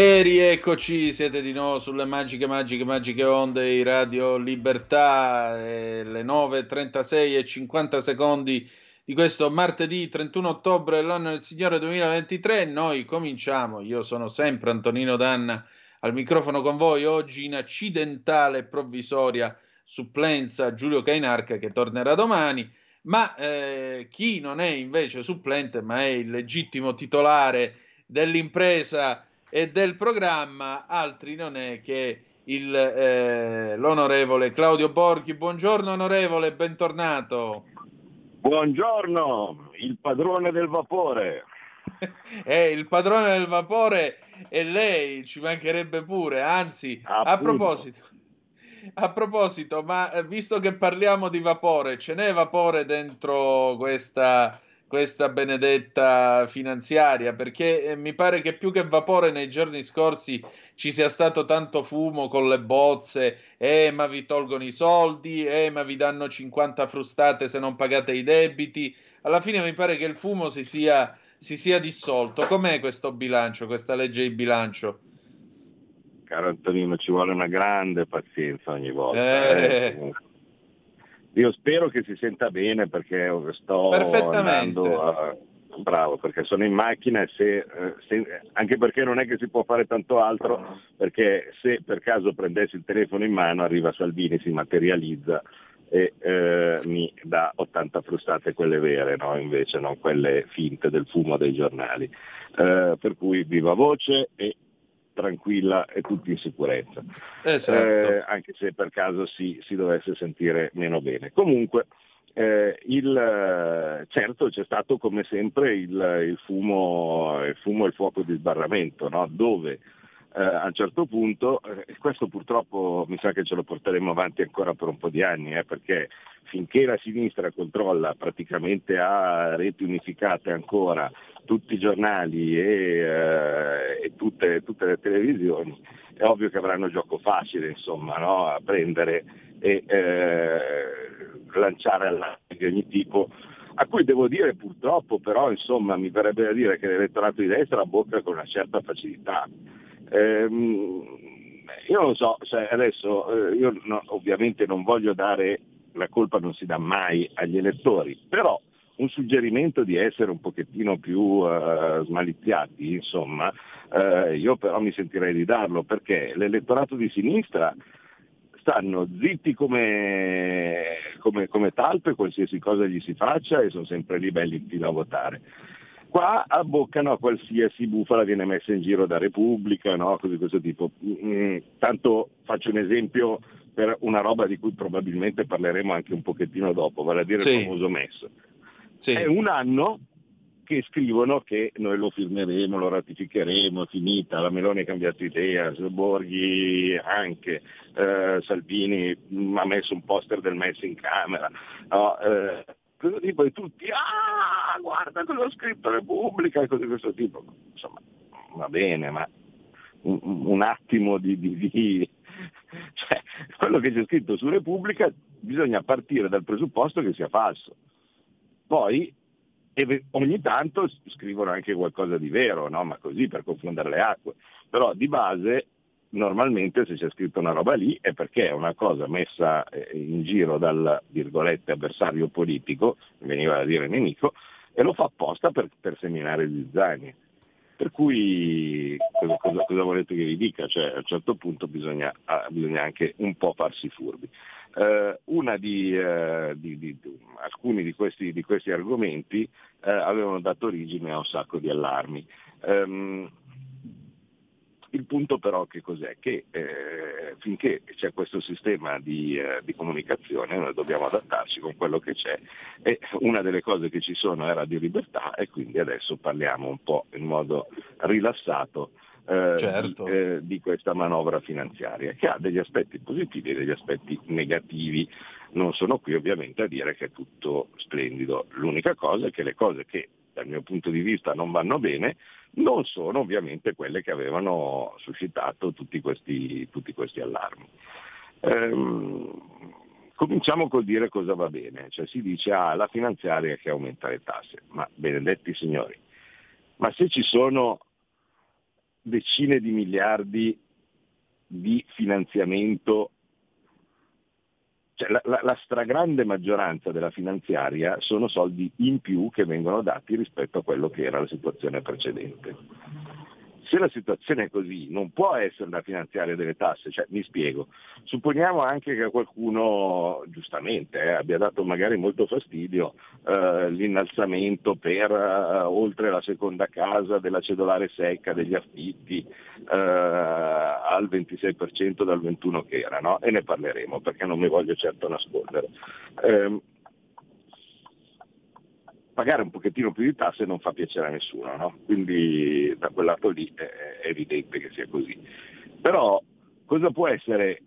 E rieccoci, siete di nuovo sulle magiche, magiche, magiche onde di Radio Libertà, eh, le 9.36 e 50 secondi di questo martedì 31 ottobre dell'anno del Signore 2023. Noi cominciamo, io sono sempre Antonino Danna al microfono con voi, oggi in accidentale provvisoria supplenza Giulio Cainarca che tornerà domani, ma eh, chi non è invece supplente ma è il legittimo titolare dell'impresa e del programma, altri non è che il, eh, l'onorevole Claudio Borghi. Buongiorno onorevole, bentornato. Buongiorno, il padrone del vapore. eh, il padrone del vapore è lei, ci mancherebbe pure, anzi, Appunto. a proposito. A proposito, ma eh, visto che parliamo di vapore, ce n'è vapore dentro questa questa benedetta finanziaria, perché eh, mi pare che più che vapore nei giorni scorsi ci sia stato tanto fumo con le bozze, eh ma vi tolgono i soldi, eh ma vi danno 50 frustate se non pagate i debiti. Alla fine mi pare che il fumo si sia, si sia dissolto. Com'è questo bilancio, questa legge di bilancio? Caro Antonino, ci vuole una grande pazienza ogni volta. Eh. Eh io spero che si senta bene perché sto andando a... Bravo, perché sono in macchina e se, eh, se, anche perché non è che si può fare tanto altro, perché se per caso prendessi il telefono in mano arriva Salvini, si materializza e eh, mi dà 80 frustate quelle vere, no? invece non quelle finte del fumo dei giornali. Eh, per cui viva voce e tranquilla e tutti in sicurezza, esatto. eh, anche se per caso si, si, dovesse sentire meno bene. Comunque, eh, il, certo c'è stato come sempre il, il, fumo, il fumo e il fuoco di sbarramento, no? dove eh, a un certo punto, eh, questo purtroppo mi sa che ce lo porteremo avanti ancora per un po' di anni, eh, perché finché la sinistra controlla praticamente a reti unificate ancora tutti i giornali e, eh, e tutte, tutte, le televisioni, è ovvio che avranno gioco facile insomma, no? a prendere e eh, lanciare all'arte di ogni tipo a cui devo dire purtroppo però insomma mi verrebbe da dire che l'elettorato di destra bocca con una certa facilità Ehm, io non so, cioè adesso eh, io no, ovviamente non voglio dare, la colpa non si dà mai agli elettori, però un suggerimento di essere un pochettino più uh, smaliziati, insomma, uh, io però mi sentirei di darlo perché l'elettorato di sinistra stanno zitti come, come, come talpe, qualsiasi cosa gli si faccia e sono sempre lì belli fino a votare. Qua abboccano a qualsiasi bufala viene messa in giro da Repubblica, no? cose di questo tipo. Mm, tanto faccio un esempio per una roba di cui probabilmente parleremo anche un pochettino dopo, vale a dire sì. il famoso MES. Sì. È un anno che scrivono che noi lo firmeremo, lo ratificheremo, è finita, la Meloni ha cambiato idea, Borghi anche, eh, Salvini ha messo un poster del MES in camera, no? eh, tipo e tutti, ah, guarda cosa ha scritto Repubblica e cose di questo tipo. Insomma, va bene, ma un, un attimo di, di, di cioè, quello che c'è scritto su Repubblica bisogna partire dal presupposto che sia falso. Poi ogni tanto scrivono anche qualcosa di vero, no? ma così per confondere le acque. Però di base normalmente se c'è scritto una roba lì è perché è una cosa messa eh, in giro dal virgolette avversario politico, veniva da dire nemico, e lo fa apposta per, per seminare zizzani. Per cui cosa, cosa, cosa, volete che vi dica? Cioè, a un certo punto bisogna, ah, bisogna anche un po' farsi furbi. Eh, di, eh, di, di, alcuni di questi, questi argomenti eh, avevano dato origine a un sacco di allarmi. Um, il punto però che cos'è? Che eh, finché c'è questo sistema di, eh, di, comunicazione noi dobbiamo adattarci con quello che c'è e una delle cose che ci sono era di libertà e quindi adesso parliamo un po' in modo rilassato eh, certo. di, eh, di, questa manovra finanziaria che ha degli aspetti positivi e degli aspetti negativi. Non sono qui ovviamente a dire che è tutto splendido, l'unica cosa è che le cose che dal mio punto di vista non vanno bene non sono ovviamente quelle che avevano suscitato tutti questi, tutti questi allarmi. Ehm, cominciamo col dire cosa va bene, cioè si dice ah, la finanziaria che aumenta le tasse, ma benedetti signori, ma se ci sono decine di miliardi di finanziamento. Cioè, la, la, la, stragrande maggioranza della finanziaria sono soldi in più che vengono dati rispetto a quello che era la situazione precedente se la situazione è così, non può essere una finanziaria delle tasse, cioè, mi spiego. Supponiamo anche che qualcuno, giustamente, eh, abbia dato magari molto fastidio eh, l'innalzamento per eh, oltre la seconda casa della cedolare secca, degli affitti eh, al 26% dal 21% che era, no? e ne parleremo perché non mi voglio certo nascondere. Pagare un pochettino più di tasse non fa piacere a nessuno, no? quindi da quel lato lì è, evidente che sia così. Però cosa può essere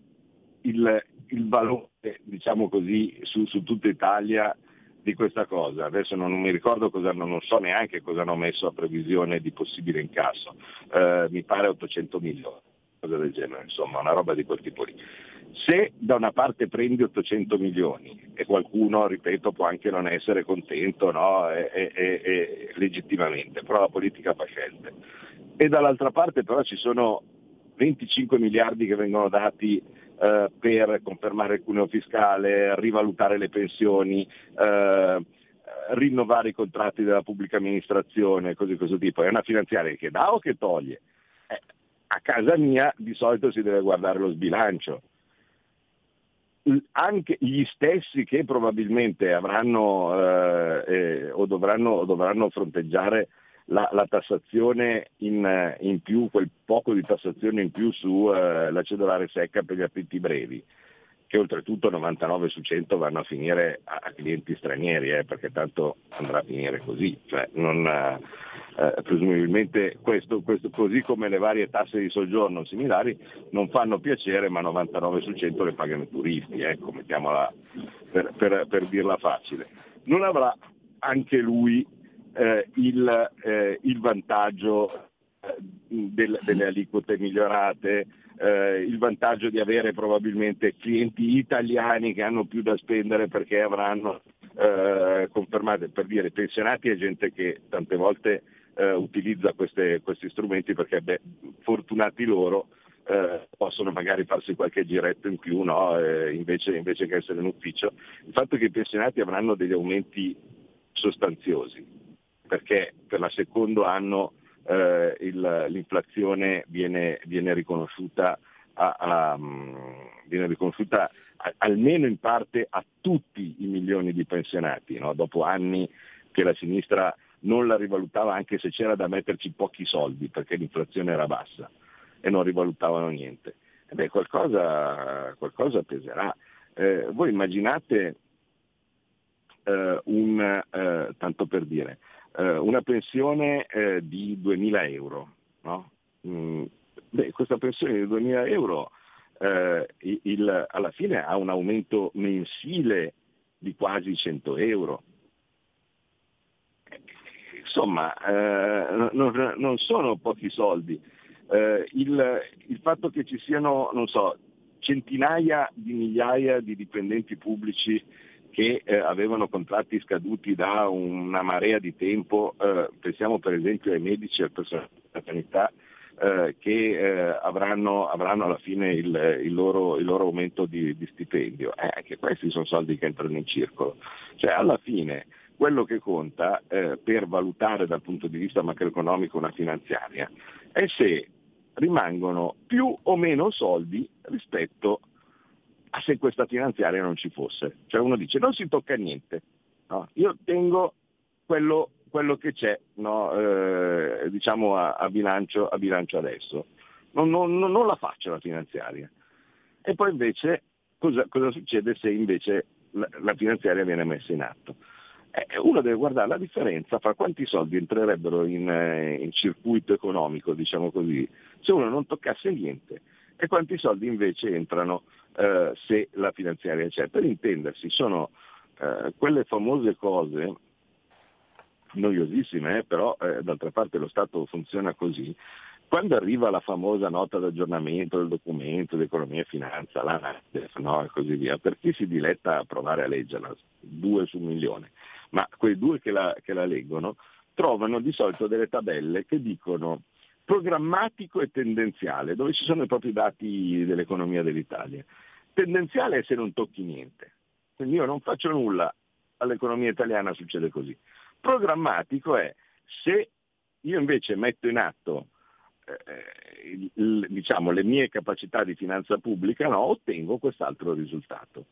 il, il valore, diciamo così, su, su, tutta Italia di questa cosa? Adesso non, non mi ricordo cosa, non so neanche cosa hanno messo a previsione di possibile incasso, eh, mi pare 800 milioni, cosa del genere, insomma, una roba di quel tipo lì. Se da una parte prendi 800 milioni e qualcuno, ripeto, può anche non essere contento no? e, e, e, legittimamente, però la politica fa scelte, e dall'altra parte però ci sono 25 miliardi che vengono dati eh, per confermare il cuneo fiscale, rivalutare le pensioni, eh, rinnovare i contratti della pubblica amministrazione, così questo tipo. È una finanziaria che dà o che toglie? Eh, a casa mia di solito si deve guardare lo sbilancio anche gli stessi che probabilmente avranno eh, eh, o, dovranno, dovranno, fronteggiare la, la tassazione in, in, più, quel poco di tassazione in più sulla eh, cedolare secca per gli affitti brevi che oltretutto 99 su 100 vanno a finire a, clienti stranieri, eh, perché tanto andrà a finire così. Cioè, non, eh, eh, presumibilmente questo, questo, così come le varie tasse di soggiorno similari, non fanno piacere, ma 99 su 100 le pagano i turisti, ecco, mettiamola per, per, per dirla facile. Non avrà anche lui eh, il, eh, il, vantaggio eh, del, delle aliquote migliorate, eh, il vantaggio di avere probabilmente clienti italiani che hanno più da spendere perché avranno eh, confermato, per dire pensionati e gente che tante volte eh, utilizza queste, questi strumenti perché beh, fortunati loro eh, possono magari farsi qualche giretto in più no? eh, invece, invece, che essere in ufficio. Il fatto che i pensionati avranno degli aumenti sostanziosi perché per il secondo anno eh, il, l'inflazione viene, viene riconosciuta, a, a, mm, viene riconosciuta a, almeno in parte a tutti i milioni di pensionati, no? dopo anni che la sinistra non la rivalutava anche se c'era da metterci pochi soldi perché l'inflazione era bassa e non rivalutavano niente. E beh, qualcosa, qualcosa peserà. Eh, voi immaginate eh, un, eh, tanto per dire, eh, una pensione eh, di 2.000 euro. No? Mm, beh, questa pensione di 2.000 euro eh, il, alla fine ha un aumento mensile di quasi 100 euro. Insomma, eh, non, non, sono pochi soldi. Eh, il, il fatto che ci siano, so, centinaia di migliaia di dipendenti pubblici che eh, avevano contratti scaduti da una marea di tempo, eh, pensiamo per esempio ai medici e al personale della sanità, eh, che eh, avranno, avranno, alla fine il, il, loro, il loro, aumento di, di stipendio. Eh, anche questi sono soldi che entrano in circolo. Cioè alla fine quello che conta eh, per valutare dal punto di vista macroeconomico una finanziaria è se rimangono più o meno soldi rispetto a se questa finanziaria non ci fosse. Cioè uno dice non si tocca niente, no? io tengo quello, quello che c'è no? eh, diciamo a, a, bilancio, a, bilancio, adesso. non, non, non la faccio la finanziaria. E poi invece cosa, cosa succede se invece la, la, finanziaria viene messa in atto? Eh, uno deve guardare la differenza fra quanti soldi entrerebbero in, eh, in circuito economico, diciamo così, se uno non toccasse niente e quanti soldi invece entrano eh, se la finanziaria c'è. Per intendersi, sono eh, quelle famose cose noiosissime, eh, però eh, d'altra parte lo Stato funziona così, quando arriva la famosa nota d'aggiornamento del documento di economia e finanza, la NADEF no, e così via, per chi si diletta a provare a leggerla, due su un milione, ma quei due che la, che la leggono trovano di solito delle tabelle che dicono programmatico e tendenziale, dove ci sono i propri dati dell'economia dell'Italia. Tendenziale è se non tocchi niente, quindi io non faccio nulla, all'economia italiana succede così. Programmatico è se io invece metto in atto eh, il, diciamo, le mie capacità di finanza pubblica, no, ottengo quest'altro risultato.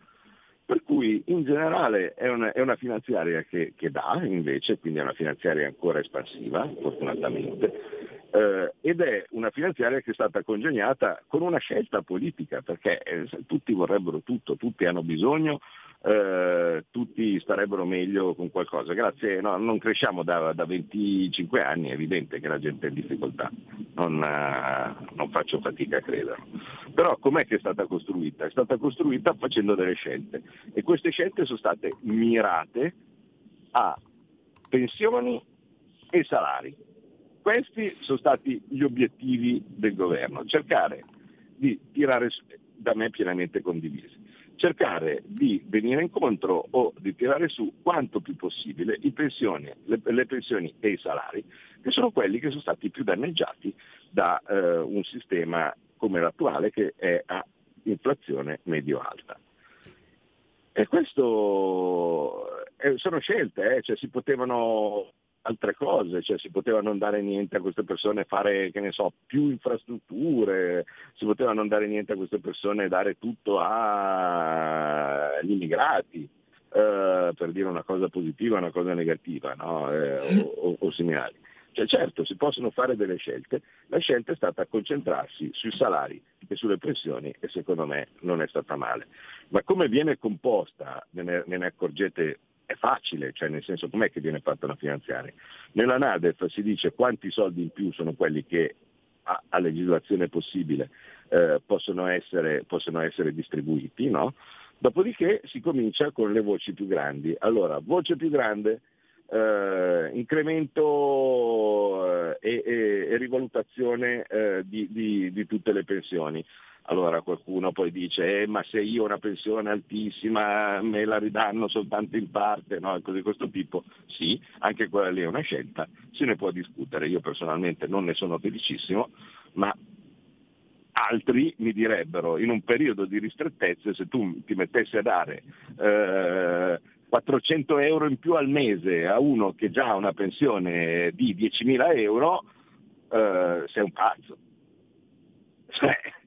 Per cui in generale è una, è una finanziaria che, che, dà invece, quindi è una finanziaria ancora espansiva, fortunatamente, eh, ed è una finanziaria che è stata congegnata con una scelta politica, perché eh, tutti vorrebbero tutto, tutti hanno bisogno eh, tutti starebbero meglio con qualcosa. Grazie, no, non cresciamo da, da, 25 anni, è evidente che la gente è in difficoltà, non, uh, non faccio fatica a crederlo. Però com'è che è stata costruita? È stata costruita facendo delle scelte e queste scelte sono state mirate a pensioni e salari. Questi sono stati gli obiettivi del governo, cercare di tirare da me pienamente condivisi cercare di venire incontro o di tirare su quanto più possibile pensioni, le, le, pensioni e i salari, che sono quelli che sono stati più danneggiati da eh, un sistema come l'attuale che è a inflazione medio-alta. E questo eh, sono scelte, eh, cioè si potevano altre cose, cioè si poteva non dare niente a queste persone, fare che ne so, più infrastrutture, si poteva non dare niente a queste persone, dare tutto agli immigrati, eh, per dire una cosa positiva una cosa negativa, no? eh, o, o, o similari. Cioè, certo, si possono fare delle scelte, la scelta è stata concentrarsi sui salari e sulle pensioni e secondo me non è stata male. Ma come viene composta, ve ne, ne accorgete è facile, cioè nel senso com'è che viene fatta una finanziaria. Nella Nadef si dice quanti soldi in più sono quelli che a, a legislazione possibile eh, possono, essere, possono, essere, distribuiti, no? dopodiché si comincia con le voci più grandi. Allora, voce più grande, eh, incremento eh, e, e, rivalutazione eh, di, di, di tutte le pensioni. Allora qualcuno poi dice, eh, ma se io ho una pensione altissima me la ridanno soltanto in parte, no? Cose di questo tipo. Sì, anche quella lì è una scelta, se ne può discutere. Io personalmente non ne sono felicissimo, ma altri mi direbbero in un periodo di ristrettezze se tu ti mettessi a dare eh, 400 euro in più al mese a uno che già ha una pensione di 10.000 euro, eh, sei un pazzo. Cioè,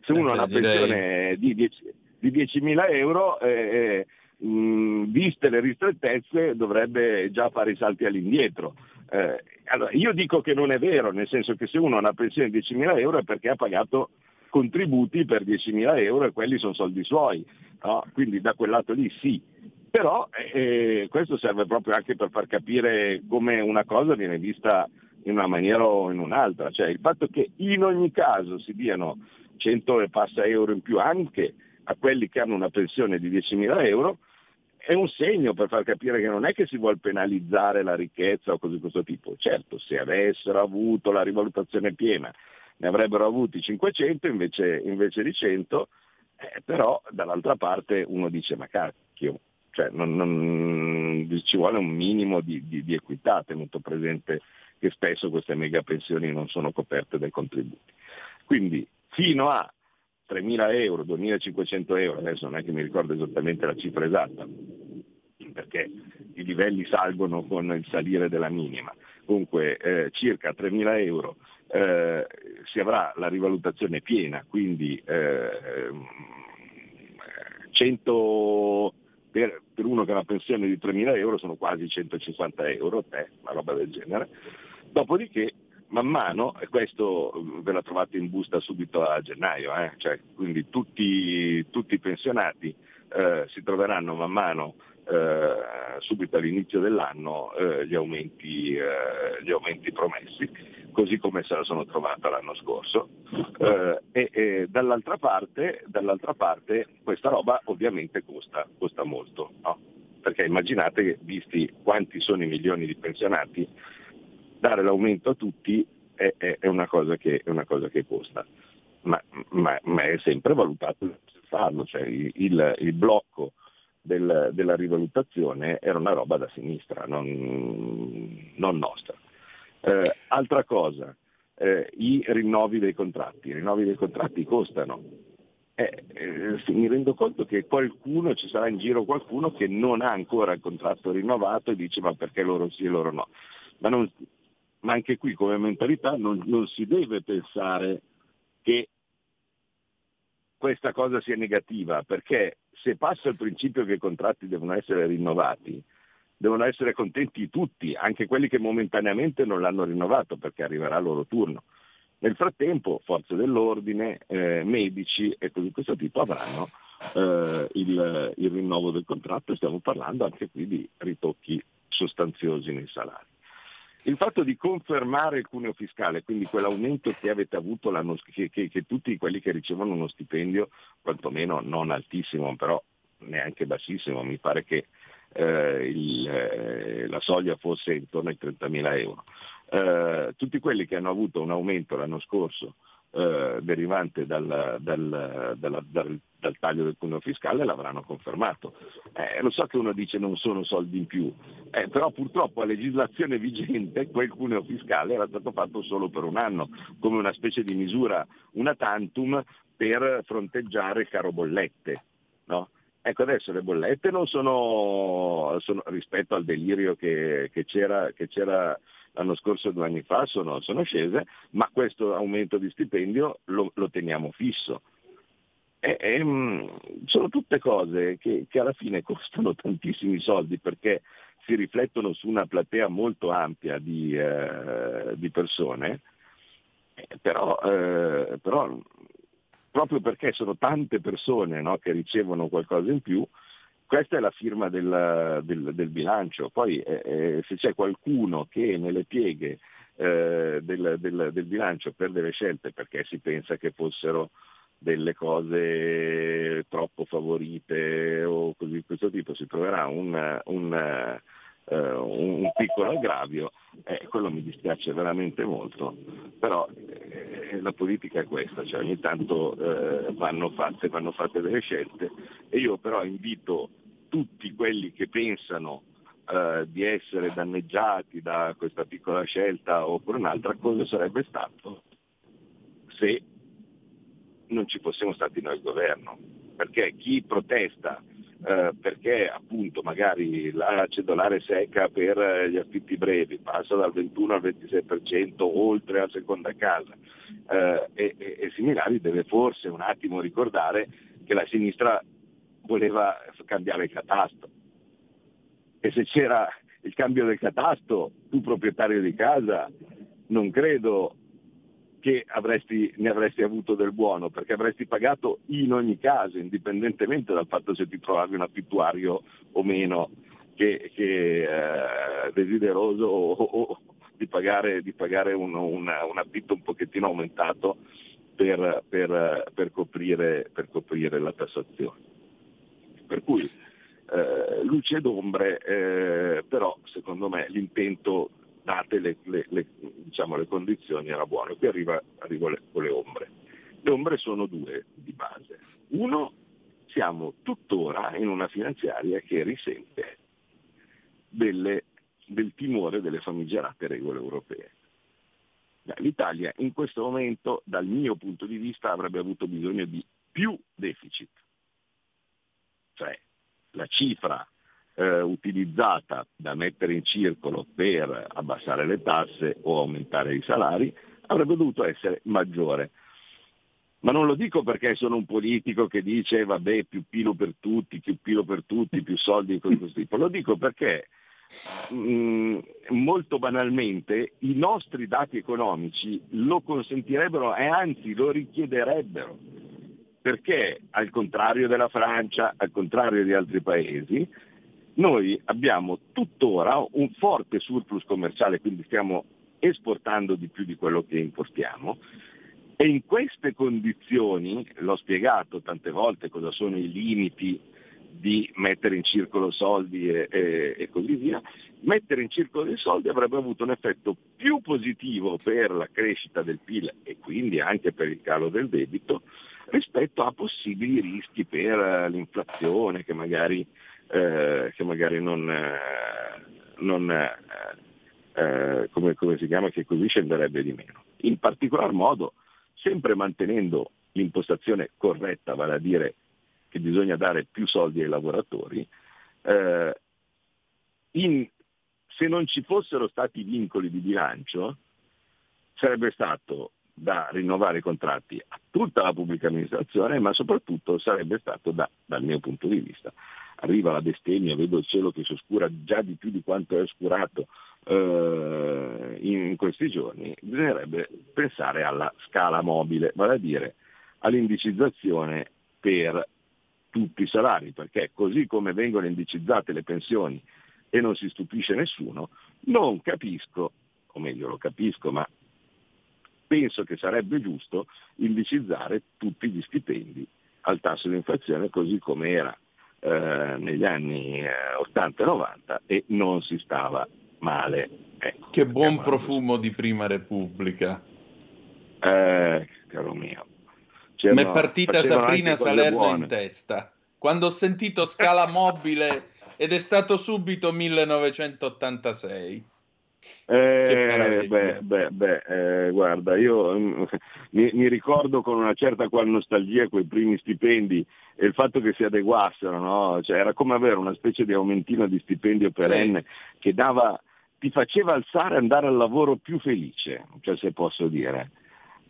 se uno ha una pensione di, 10, di 10.000 euro, eh, eh, mh, viste le ristrettezze, dovrebbe già fare i salti all'indietro. Eh, allora, io dico che non è vero, nel senso che se uno ha una pensione di 10.000 euro è perché ha pagato contributi per 10.000 euro e quelli sono soldi suoi, no? quindi da quel lato lì sì. Però eh, questo serve proprio anche per far capire come una cosa viene vista in una maniera o in un'altra, cioè il fatto che in ogni caso si diano 100 e passa euro in più anche a quelli che hanno una pensione di 10.000 euro, è un segno per far capire che non è che si vuole penalizzare la ricchezza o cose di questo tipo. Certo, se avessero avuto la rivalutazione piena ne avrebbero avuti 500 invece, invece di 100, eh, però dall'altra parte uno dice ma cacchio, cioè non, non, ci vuole un minimo di, di, di equità tenuto presente che spesso queste mega pensioni non sono coperte dai contributi. Quindi fino a 3.000 euro, 2.500 euro, adesso non è che mi ricordo esattamente la cifra esatta, perché i livelli salgono con il salire della minima, comunque eh, circa 3.000 euro eh, si avrà la rivalutazione piena, quindi eh, 100 per, per, uno che ha una pensione di 3.000 euro sono quasi 150 euro, eh, una roba del genere, dopodiché man mano, e questo ve la trovate in busta subito a gennaio, eh? cioè, quindi tutti, tutti i pensionati eh, si troveranno man mano eh, subito all'inizio dell'anno eh, gli aumenti, eh, gli, aumenti, promessi, così come se la sono trovata l'anno scorso. Eh, e, e dall'altra, parte, dall'altra, parte, questa roba ovviamente costa, costa molto, no? perché immaginate visti quanti sono i milioni di pensionati, dare l'aumento a tutti è, è, è, una, cosa che, è una, cosa che, costa, ma, ma, ma è sempre valutato farlo, cioè il, il, blocco del, della rivalutazione era una roba da sinistra, non, non nostra. Eh, altra cosa, eh, i rinnovi dei contratti. I rinnovi dei contratti costano. Eh, eh, mi rendo conto che qualcuno, ci sarà in giro qualcuno che non ha ancora il contratto rinnovato e dice ma perché loro sì e loro no. Ma non, ma anche qui come mentalità non, non si deve pensare che questa cosa sia negativa, perché se passa il principio che i contratti devono essere rinnovati, devono essere contenti tutti, anche quelli che momentaneamente non l'hanno rinnovato perché arriverà il loro turno. Nel frattempo forze dell'ordine, eh, medici e così questo tipo avranno eh, il, il rinnovo del contratto e stiamo parlando anche qui di ritocchi sostanziosi nei salari. Il fatto di confermare il cuneo fiscale, quindi quell'aumento che avete avuto l'anno che, che, che tutti quelli che ricevono uno stipendio, quantomeno non altissimo, però neanche bassissimo, mi pare che eh, il, eh, la soglia fosse intorno ai 30.000 euro. Eh, tutti quelli che hanno avuto un aumento l'anno scorso eh, derivante dal, dal, dal, dal, taglio del cuneo fiscale l'avranno confermato. Eh, lo so che uno dice non sono soldi in più, eh, però purtroppo a legislazione vigente quel cuneo fiscale era stato fatto solo per un anno, come una specie di misura, una tantum per fronteggiare caro bollette. No? Ecco, adesso le bollette non sono, sono rispetto al delirio che, che, c'era, che c'era l'anno scorso due anni fa sono, sono scese, ma questo aumento di stipendio lo, lo teniamo fisso. E, e, mm, sono tutte cose che, che, alla fine costano tantissimi soldi perché si riflettono su una platea molto ampia di, eh, di persone, però, eh, però, proprio perché sono tante persone no, che ricevono qualcosa in più, questa è la firma del, del, del bilancio. Poi eh, eh, se c'è qualcuno che nelle pieghe eh, del, del, bilancio per delle scelte perché si pensa che fossero delle cose troppo favorite o così di questo tipo, si troverà un, un, uh, un piccolo aggravio, eh, quello mi dispiace veramente molto, però eh, la politica è questa, cioè ogni tanto vanno, fatte, vanno fatte delle scelte e io però invito tutti quelli che pensano eh, di essere danneggiati da questa piccola scelta oppure un'altra, cosa sarebbe stato se non ci fossimo stati noi al governo. Perché chi protesta eh, perché appunto magari la cedolare secca per gli affitti brevi passa dal 21 al 26% oltre la seconda casa eh, e, e, e similari deve forse un attimo ricordare che la sinistra voleva cambiare il catasto. E se c'era il cambio del catasto, tu proprietario di casa, non credo che avresti, ne avresti avuto del buono, perché avresti pagato in ogni caso, indipendentemente dal fatto se ti trovavi un affittuario o meno, che, che eh, desideroso o, o, di pagare, di pagare un, un, un, affitto un pochettino aumentato per, per, per, coprire, per coprire la tassazione. Per cui eh, luce ed ombre, eh, però secondo me l'intento, date le, le, le, diciamo, le condizioni, era buono. Qui arriva, arrivo con le ombre. Le ombre sono due di base. Uno, siamo tuttora in una finanziaria che risente delle, del timore delle famigerate regole europee. L'Italia in questo momento, dal mio punto di vista, avrebbe avuto bisogno di più deficit cioè la cifra eh, utilizzata da mettere in circolo per abbassare le tasse o aumentare i salari avrebbe dovuto essere maggiore. Ma non lo dico perché sono un politico che dice vabbè più pilo per tutti, più pilo per tutti, più soldi di questo tipo, lo dico perché mh, mm, molto banalmente i nostri dati economici lo consentirebbero e anzi lo richiederebbero, perché al contrario della Francia, al contrario di altri paesi, noi abbiamo tuttora un forte surplus commerciale, quindi stiamo esportando di più di quello che importiamo. E in queste condizioni, l'ho spiegato tante volte cosa sono i limiti di mettere in circolo soldi e, e, e, così via, mettere in circolo dei soldi avrebbe avuto un effetto più positivo per la crescita del PIL e quindi anche per il calo del debito rispetto a possibili rischi per l'inflazione che magari, eh, che magari non, eh, non eh, eh, come, come si chiama, che così scenderebbe di meno. In particolar modo sempre mantenendo l'impostazione corretta, vale a dire che bisogna dare più soldi ai lavoratori, eh, in, se non ci fossero stati vincoli di bilancio, sarebbe stato da rinnovare i contratti a tutta la pubblica amministrazione, ma soprattutto sarebbe stato da, dal mio punto di vista. Arriva la bestemmia, vedo il cielo che si oscura già di più di quanto è oscurato eh, in questi giorni, bisognerebbe pensare alla scala mobile, vale a dire all'indicizzazione per tutti i salari, perché così come vengono indicizzate le pensioni e non si stupisce nessuno, non capisco, o meglio lo capisco, ma penso che sarebbe giusto indicizzare tutti gli stipendi al tasso di inflazione così come era eh, negli anni eh, 80 e 90 e non si stava male. Ecco, che buon profumo di prima repubblica. Eh, caro mio, mi è partita Sabrina Salerno in testa. Quando ho sentito scala mobile ed è stato subito 1986. Eh, beh, beh, beh eh, guarda, io mm, mi, mi, ricordo con una certa qual nostalgia quei primi stipendi e il fatto che si adeguassero, no? cioè, era come avere una specie di aumentino di stipendio perenne sì. che dava, ti faceva alzare e andare al lavoro più felice, cioè, se posso dire.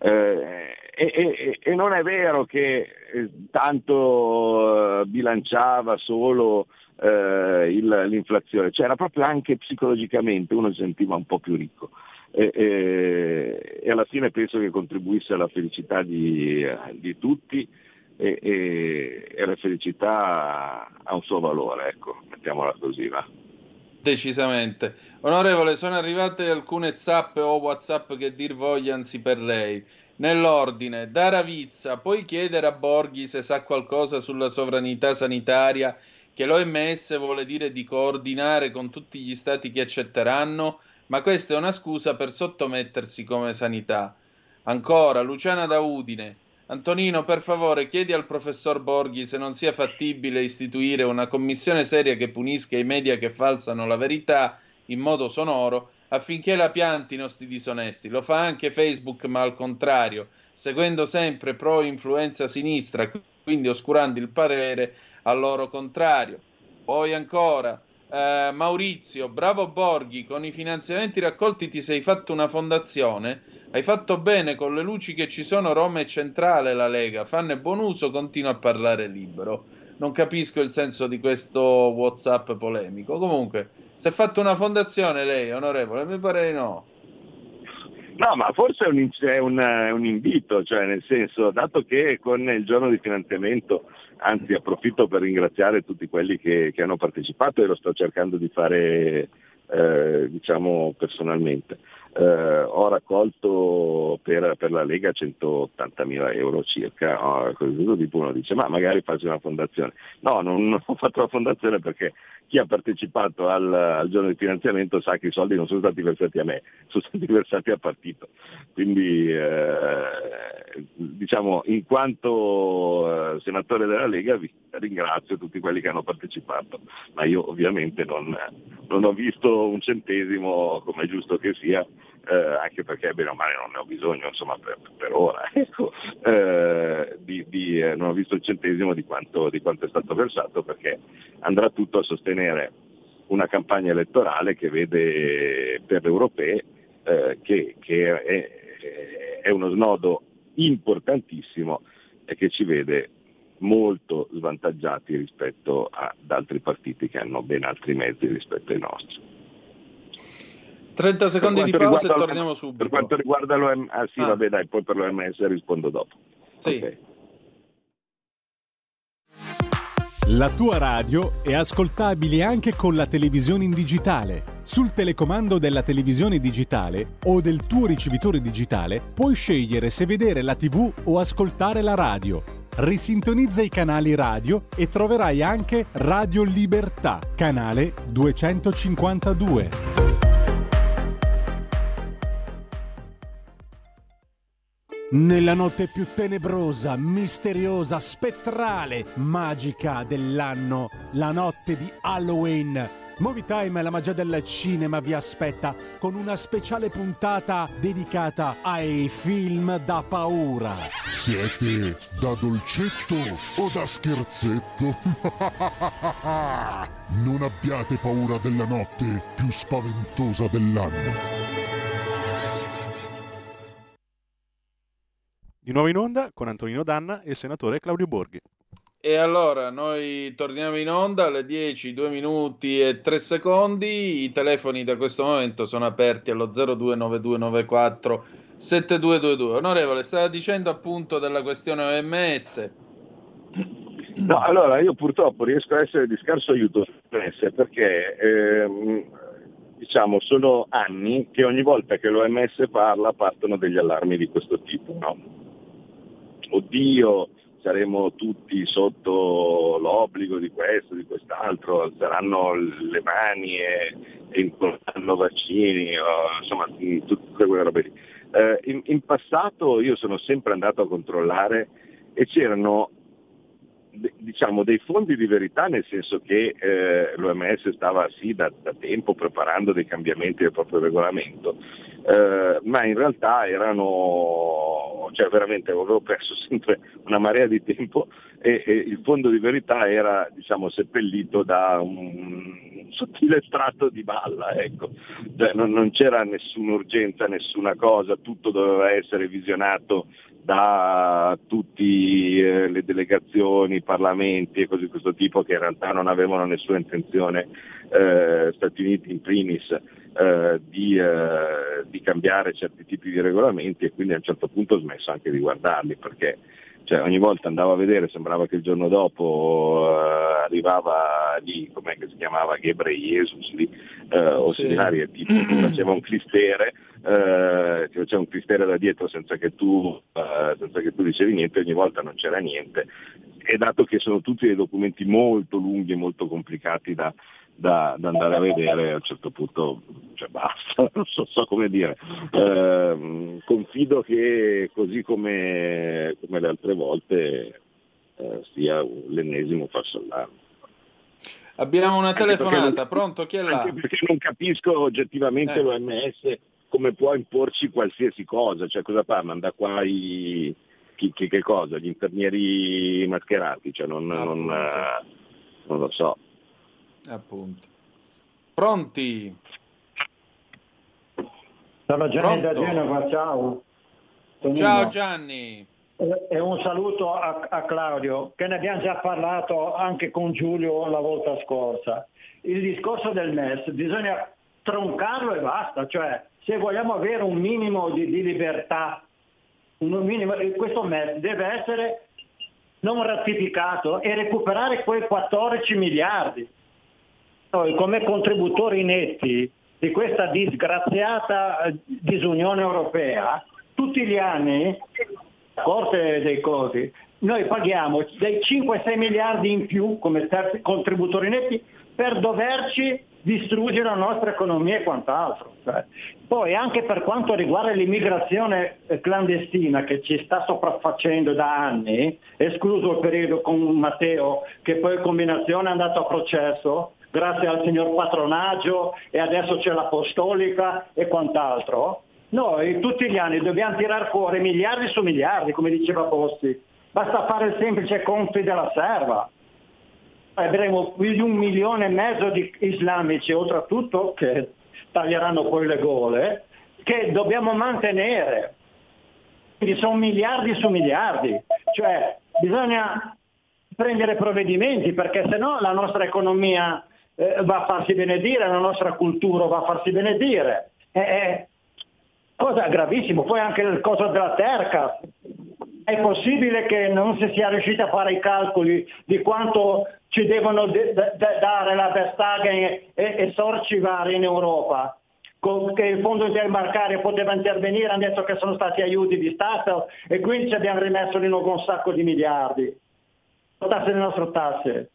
Eh, e, e, e, non è vero che eh, tanto eh, bilanciava solo eh, il, l'inflazione, c'era proprio anche psicologicamente, uno si sentiva un po' più ricco e, e alla fine penso che contribuisse alla felicità di, di tutti e, la felicità ha un suo valore, ecco, mettiamola così va. Decisamente. Onorevole, sono arrivate alcune zap o whatsapp che dir vogliansi per lei. Nell'ordine, da Ravizza, puoi chiedere a Borghi se sa qualcosa sulla sovranità sanitaria che l'OMS vuole dire di coordinare con tutti gli stati che accetteranno, ma questa è una scusa per sottomettersi come sanità. Ancora, Luciana da Udine. Antonino, per favore, chiedi al professor Borghi se non sia fattibile istituire una commissione seria che punisca i media che falsano la verità in modo sonoro affinché la piantino sti disonesti. Lo fa anche Facebook, ma al contrario, seguendo sempre pro influenza sinistra, quindi oscurando il parere al loro contrario. Poi ancora, eh, Maurizio, bravo Borghi, con i finanziamenti raccolti ti sei fatto una fondazione hai fatto bene con le luci che ci sono, Roma è centrale la Lega, fanne buon uso, continua a parlare libero. Non capisco il senso di questo WhatsApp polemico. Comunque, si è fatto una fondazione lei, onorevole? Mi pare di no. No, ma forse è un, è, un, è un, invito, cioè nel senso, dato che con il giorno di finanziamento, anzi approfitto per ringraziare tutti quelli che, che hanno partecipato e lo sto cercando di fare eh, diciamo personalmente. Eh, ho raccolto per, per, la Lega 180 mila euro circa, oh, così tipo uno dice ma magari faccio una fondazione. No, non, non ho fatto la fondazione perché chi ha partecipato al, al, giorno di finanziamento sa che i soldi non sono stati versati a me, sono stati versati al partito. Quindi eh, diciamo in quanto eh, senatore della Lega vi ringrazio tutti quelli che hanno partecipato, ma io ovviamente non, non ho visto un centesimo come è giusto che sia eh, anche perché bene o male non ne ho bisogno insomma, per, per ora, ecco, eh, di, di, eh, non ho visto il centesimo di quanto, di quanto è stato versato perché andrà tutto a sostenere una campagna elettorale che vede per le europee eh, che, che è, è, uno snodo importantissimo e che ci vede molto svantaggiati rispetto ad altri partiti che hanno ben altri mezzi rispetto ai nostri. 30 secondi di pausa e torniamo subito. Per quanto riguarda l'OMS, ah sì, ah. vabbè dai, poi per l'OMS rispondo dopo. Sì. Okay. La tua radio è ascoltabile anche con la televisione in digitale. Sul telecomando della televisione digitale o del tuo ricevitore digitale puoi scegliere se vedere la TV o ascoltare la radio. Risintonizza i canali radio e troverai anche Radio Libertà, canale 252. Nella notte più tenebrosa, misteriosa, spettrale, magica dell'anno, la notte di Halloween. Movie Time e la magia del cinema vi aspetta con una speciale puntata dedicata ai film da paura. Siete da dolcetto o da scherzetto? non abbiate paura della notte più spaventosa dell'anno. Di nuovo in onda con Antonino Danna e il senatore Claudio Borghi. E allora noi torniamo in onda alle 10, 2 minuti e 3 secondi. I telefoni da questo momento sono aperti allo 029294 7222. Onorevole, stava dicendo appunto della questione OMS. No, allora io purtroppo riesco a essere di scarso aiuto perché ehm, diciamo sono anni che ogni volta che l'OMS parla partono degli allarmi di questo tipo. No? Oddio, saremo tutti sotto l'obbligo di questo, di quest'altro, alzeranno le mani e, e imporranno vaccini, o, insomma tutte quelle robe lì. Eh, in, in passato io sono sempre andato a controllare e c'erano diciamo, dei fondi di verità, nel senso che eh, l'OMS stava sì da, da, tempo preparando dei cambiamenti del proprio regolamento, eh, ma in realtà erano, cioè veramente avevo perso sempre una marea di tempo e, e il fondo di verità era diciamo, seppellito da un, sottile strato di balla, ecco. cioè, non, non c'era nessuna urgenza, nessuna cosa, tutto doveva essere visionato da tutte eh, le delegazioni, i parlamenti e cose di questo tipo che in realtà non avevano nessuna intenzione, eh, Stati Uniti in primis, eh, di, eh, di, cambiare certi tipi di regolamenti e quindi a un certo punto ho smesso anche di guardarli perché cioè, ogni volta andavo a vedere, sembrava che il giorno dopo eh, arrivava lì, come si chiamava, Gebre Jesus lì, eh, o sì. similari, tipo faceva un clistere eh, ti faceva un cristere da dietro senza che, tu, senza che tu dicevi niente, ogni volta non c'era niente. E dato che sono tutti dei documenti molto lunghi e molto complicati da, da, da, andare a vedere a un certo punto cioè basta, non so, so come dire. Eh, confido che così come, come le altre volte eh, sia l'ennesimo falso allarme. Abbiamo una telefonata, pronto? Chi è là? Anche perché non capisco oggettivamente eh. l'OMS come può imporci qualsiasi cosa, cioè cosa fa? Manda qua i, chi, chi, che cosa? Gli infermieri mascherati, cioè non, non, non lo so. Appunto. Pronti? Sono Gianni Pronto? da Genova, ciao. Tonino. Ciao Gianni. E un saluto a, a, Claudio, che ne abbiamo già parlato anche con Giulio la volta scorsa. Il discorso del MES bisogna troncarlo e basta, cioè se vogliamo avere un minimo di, di libertà, minimo, questo MES deve essere non ratificato e recuperare quei 14 miliardi. Noi come contributori netti di questa disgraziata eh, disunione europea, tutti gli anni, Corte dei Conti, noi paghiamo dei 5-6 miliardi in più come contributori netti per doverci distruggere la nostra economia e quant'altro. Cioè, poi anche per quanto riguarda l'immigrazione eh, clandestina che ci sta sopraffacendo da anni, escluso il periodo con Matteo che poi in combinazione è andato a processo, grazie al signor patronaggio e adesso c'è l'apostolica e quant'altro, noi tutti gli anni dobbiamo tirar fuori miliardi su miliardi, come diceva Posti. Basta fare il semplice conto della serva avremo più di un milione e mezzo di islamici, oltretutto che taglieranno poi le gole, che dobbiamo mantenere. Quindi sono miliardi su miliardi, cioè bisogna prendere provvedimenti perché se no la nostra economia eh, va a farsi benedire, la nostra cultura va a farsi benedire. È cosa gravissima. Poi anche il coso della terca. È possibile che non si sia riusciti a fare i calcoli di quanto ci devono de- de- dare la Vestagen e, e sorci vari in Europa? che il fondo interbancario poteva intervenire, hanno detto che sono stati aiuti di Stato e quindi ci abbiamo rimesso di nuovo un sacco di miliardi. Tasse le nostre tasse.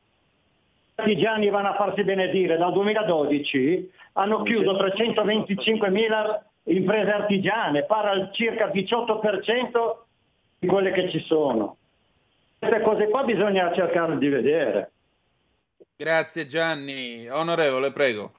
I artigiani vanno a farsi benedire, dal 2012 hanno chiuso 325 mila imprese artigiane, pare al circa 18% di quelle che ci sono. Queste cose qua bisogna cercare di vedere. Grazie Gianni. Onorevole, prego.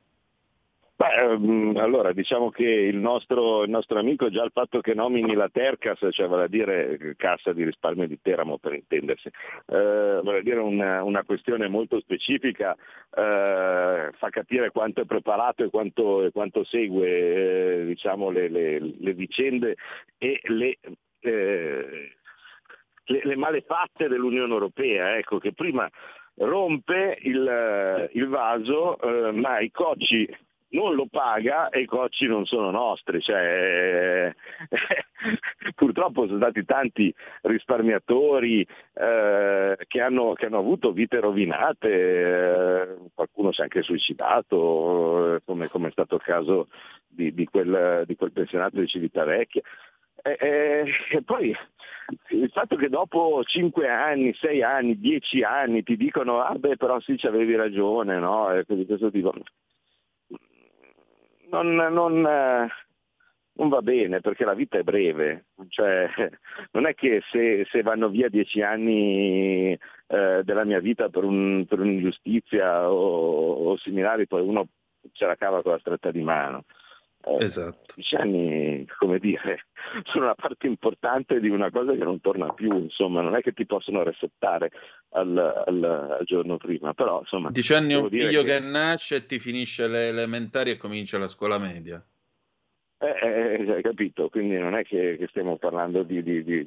Beh, ehm, allora diciamo che il nostro, il nostro, amico già il fatto che nomini la Tercas, cioè vale a dire Cassa di risparmio di Teramo per intendersi, eh, vale a dire una, una questione molto specifica, eh, fa capire quanto è preparato e quanto, e quanto segue eh, diciamo, le, le, le, vicende e le, eh, le, le malefatte dell'Unione Europea, ecco, che prima rompe il, il vaso, eh, ma i cocci non lo paga e i cocci non sono nostri. Cioè, purtroppo sono stati tanti risparmiatori eh, che, hanno, che, hanno, avuto vite rovinate, eh, qualcuno si è anche suicidato, eh, come, come, è stato il caso di, di, quel, di quel pensionato di Civitavecchia. E, e, poi il fatto che dopo 5 anni, 6 anni, 10 anni ti dicono ah beh però sì ci avevi ragione, no? E così questo tipo non, non, eh, non, va bene perché la vita è breve, cioè, non è che se, se vanno via dieci anni eh, della mia vita per, un, per un'ingiustizia o, o, similari poi uno ce la cava con la stretta di mano. Eh, esatto. Dieci anni, come dire, sono una parte importante di una cosa che non torna più, insomma, non è che ti possono resettare al, al, al giorno prima, però insomma... Dieci anni un figlio che... che... nasce e ti finisce le elementari e comincia la scuola media. Eh, eh, eh hai capito, quindi non è che, che stiamo parlando di, di, di,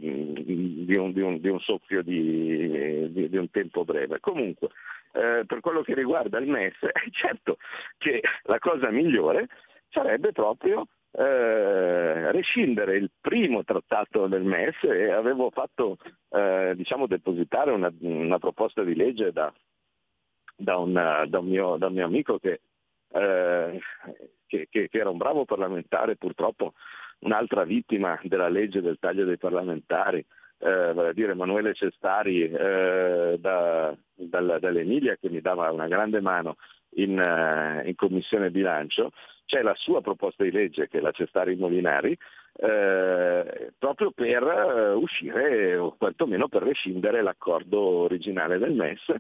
di un, un, un, soffio di, un tempo breve. Comunque, eh, per quello che riguarda il MES, è certo che la cosa migliore sarebbe proprio eh, rescindere il primo trattato del MES e avevo fatto eh, diciamo, depositare una, una, proposta di legge da, da, una, da, un, mio, da un, mio, amico che, eh, che, che, che, era un bravo parlamentare, purtroppo un'altra vittima della legge del taglio dei parlamentari, eh, vale a dire Emanuele Cestari eh, da, dall'Emilia che mi dava una grande mano in, uh, in, commissione bilancio, c'è la sua proposta di legge che è la Cestari Molinari, eh, proprio per uh, uscire o quantomeno per rescindere l'accordo originale del MES.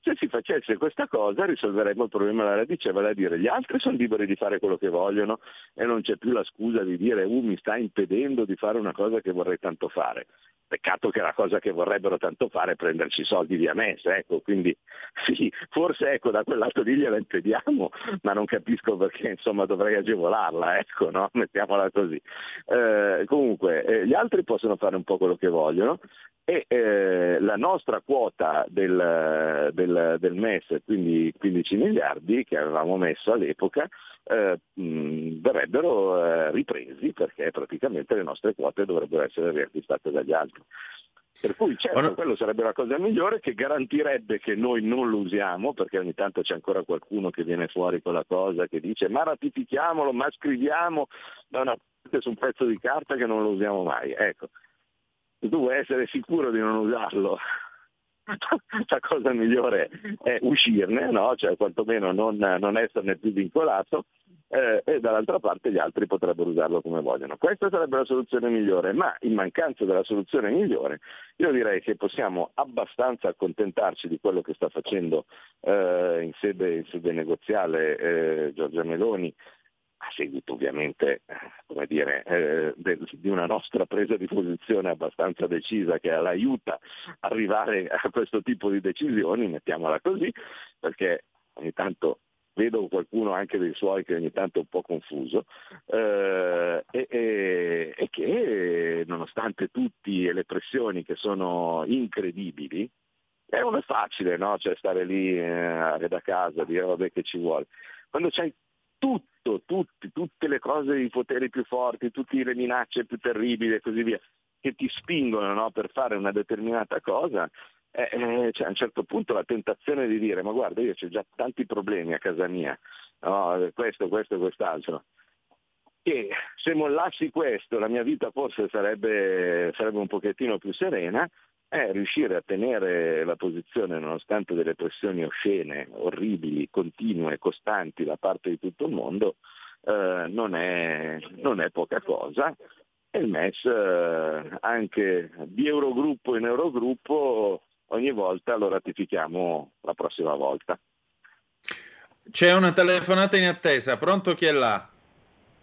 Se si facesse questa cosa risolveremmo il problema alla radice, vale a dire gli altri sono liberi di fare quello che vogliono e non c'è più la scusa di dire uh, mi sta impedendo di fare una cosa che vorrei tanto fare. Peccato che la cosa che vorrebbero tanto fare è prenderci soldi via MES, ecco, quindi sì, forse ecco, da quel lato lì gliela impediamo, ma non capisco perché insomma dovrei agevolarla, ecco, no? mettiamola così. Eh, comunque, eh, gli altri possono fare un po' quello che vogliono e eh, la nostra quota del, del, del, MES, quindi 15 miliardi che avevamo messo all'epoca, eh, mh, verrebbero eh, ripresi perché praticamente le nostre quote dovrebbero essere riacquistate dagli altri. Per cui certo, Buona... quello sarebbe la cosa migliore che garantirebbe che noi non lo usiamo, perché ogni tanto c'è ancora qualcuno che viene fuori con la cosa, che dice ma ratifichiamolo, ma scriviamo da una parte su un pezzo di carta che non lo usiamo mai. Ecco, tu vuoi essere sicuro di non usarlo. La cosa migliore è uscirne, no? cioè quantomeno non, non esserne più vincolato eh, e dall'altra parte gli altri potrebbero usarlo come vogliono. Questa sarebbe la soluzione migliore, ma in mancanza della soluzione migliore io direi che possiamo abbastanza accontentarci di quello che sta facendo eh, in, sede, in, sede, negoziale eh, Giorgia Meloni a seguito ovviamente dire, eh, del, di una nostra presa di posizione abbastanza decisa che l'aiuta arrivare a questo tipo di decisioni, mettiamola così, perché ogni tanto vedo qualcuno anche dei suoi che ogni tanto è un po' confuso, eh, e, e, e, che nonostante tutte le pressioni che sono incredibili, E non è facile, no? Cioè stare lì eh, da casa, dire vabbè che ci vuole. Quando c'hai tutto, tutti, tutte le cose, i poteri più forti, tutte le minacce più terribili e così via, che ti spingono no, per fare una determinata cosa, eh, eh, cioè a un certo punto la tentazione di dire ma guarda io ho già tanti problemi a casa mia, no, questo, questo e quest'altro, che se mollassi questo la mia vita forse sarebbe, sarebbe un pochettino più serena, è riuscire a tenere la posizione nonostante delle pressioni oscene, orribili, continue, costanti da parte di tutto il mondo, eh, non, è, non, è, poca cosa. E il MES eh, anche di Eurogruppo in Eurogruppo ogni volta lo ratifichiamo la prossima volta. C'è una telefonata in attesa, pronto chi è là?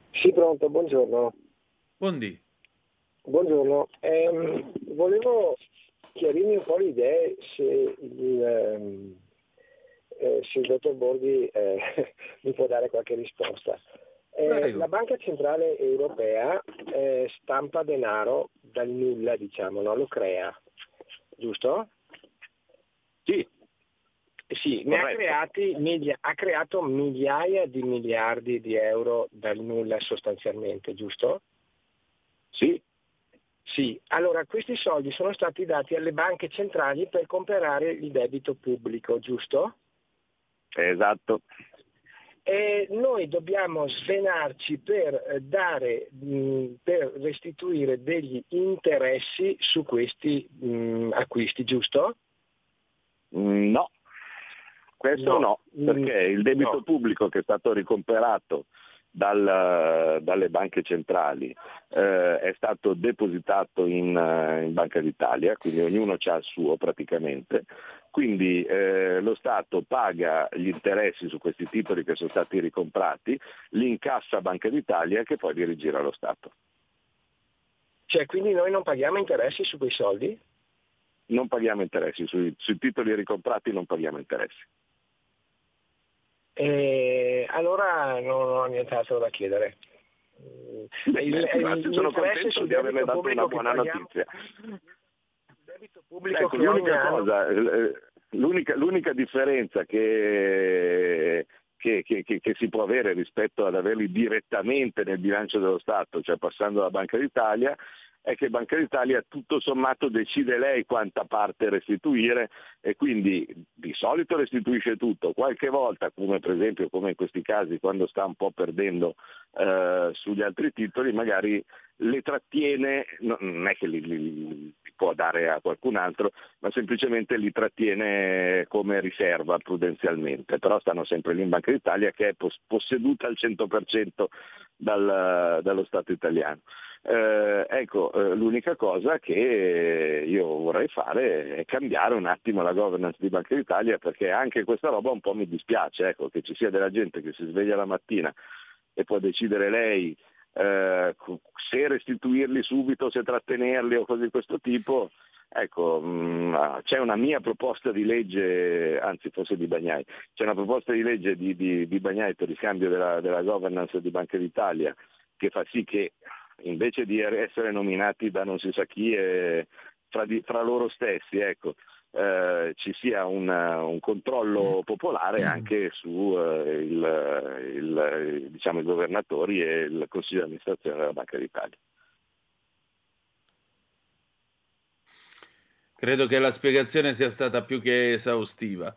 Sì, pronto, buongiorno. Buondì. Buongiorno, eh, volevo chiarirmi un po' le idee se il, ehm, eh, se il dottor Borghi eh, mi può dare qualche risposta. Eh, la Banca Centrale Europea eh, stampa denaro dal nulla, diciamo, no? lo crea, giusto? Sì. Sì, ne ha, creati, ha creato migliaia di miliardi di euro dal nulla sostanzialmente, giusto? Sì. Sì, allora questi soldi sono stati dati alle banche centrali per comprare il debito pubblico, giusto? Esatto. E noi dobbiamo svenarci per eh, dare, mh, per restituire degli interessi su questi mh, acquisti, giusto? No, questo no, no perché il debito no. pubblico che è stato ricomperato dal, dalle banche centrali eh, è stato depositato in, eh, in, Banca d'Italia, quindi ognuno ha il suo praticamente, quindi eh, lo Stato paga gli interessi su questi titoli che sono stati ricomprati, li incassa a Banca d'Italia che poi li rigira allo Stato. Cioè quindi noi non paghiamo interessi su quei soldi? Non paghiamo interessi, sui, sui titoli ricomprati non paghiamo interessi. E allora non ho nient'altro da chiedere. Beh, il, il, sono contento di averle dato una buona notizia. Ecco, l'unica, cosa, eh, l'unica, l'unica differenza che, che, che, che, si può avere rispetto ad averli direttamente nel bilancio dello Stato, cioè passando alla Banca d'Italia, è che Banca d'Italia tutto sommato decide lei quanta parte restituire e quindi di solito restituisce tutto, qualche volta, come per esempio come in questi casi quando sta un po' perdendo eh, sugli altri titoli, magari le trattiene, non è che li, li, può dare a qualcun altro, ma semplicemente li trattiene come riserva prudenzialmente, però stanno sempre lì in Banca d'Italia che è posseduta al 100% dal, dallo Stato italiano. Eh, ecco, eh, l'unica cosa che io vorrei fare è cambiare un attimo la governance di Banca d'Italia perché anche questa roba un po' mi dispiace, ecco, che ci sia della gente che si sveglia la mattina e può decidere lei eh, se restituirli subito, se trattenerli o cose di questo tipo. Ecco, mm, c'è una mia proposta di legge, anzi forse di Bagnai, c'è una proposta di legge di, di, di Bagnai per il cambio della, della governance di Banca d'Italia che fa sì che invece di essere nominati da non si sa chi e fra, di, fra loro stessi, ecco, eh, ci sia un, un, controllo popolare anche su eh, diciamo, i governatori e il Consiglio di amministrazione della Banca d'Italia. Credo che la spiegazione sia stata più che esaustiva.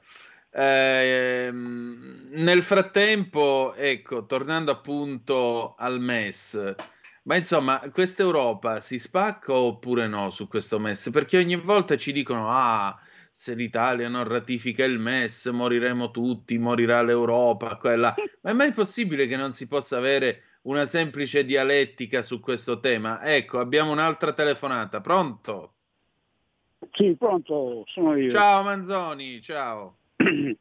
Eh, nel frattempo, ecco, tornando appunto al MES, ma insomma, questa Europa si spacca oppure no su questo MES? Perché ogni volta ci dicono, ah, se l'Italia non ratifica il MES moriremo tutti, morirà l'Europa, quella. Ma è mai possibile che non si possa avere una semplice dialettica su questo tema? Ecco, abbiamo un'altra telefonata. Pronto? Sì, pronto, sono io. Ciao Manzoni, ciao.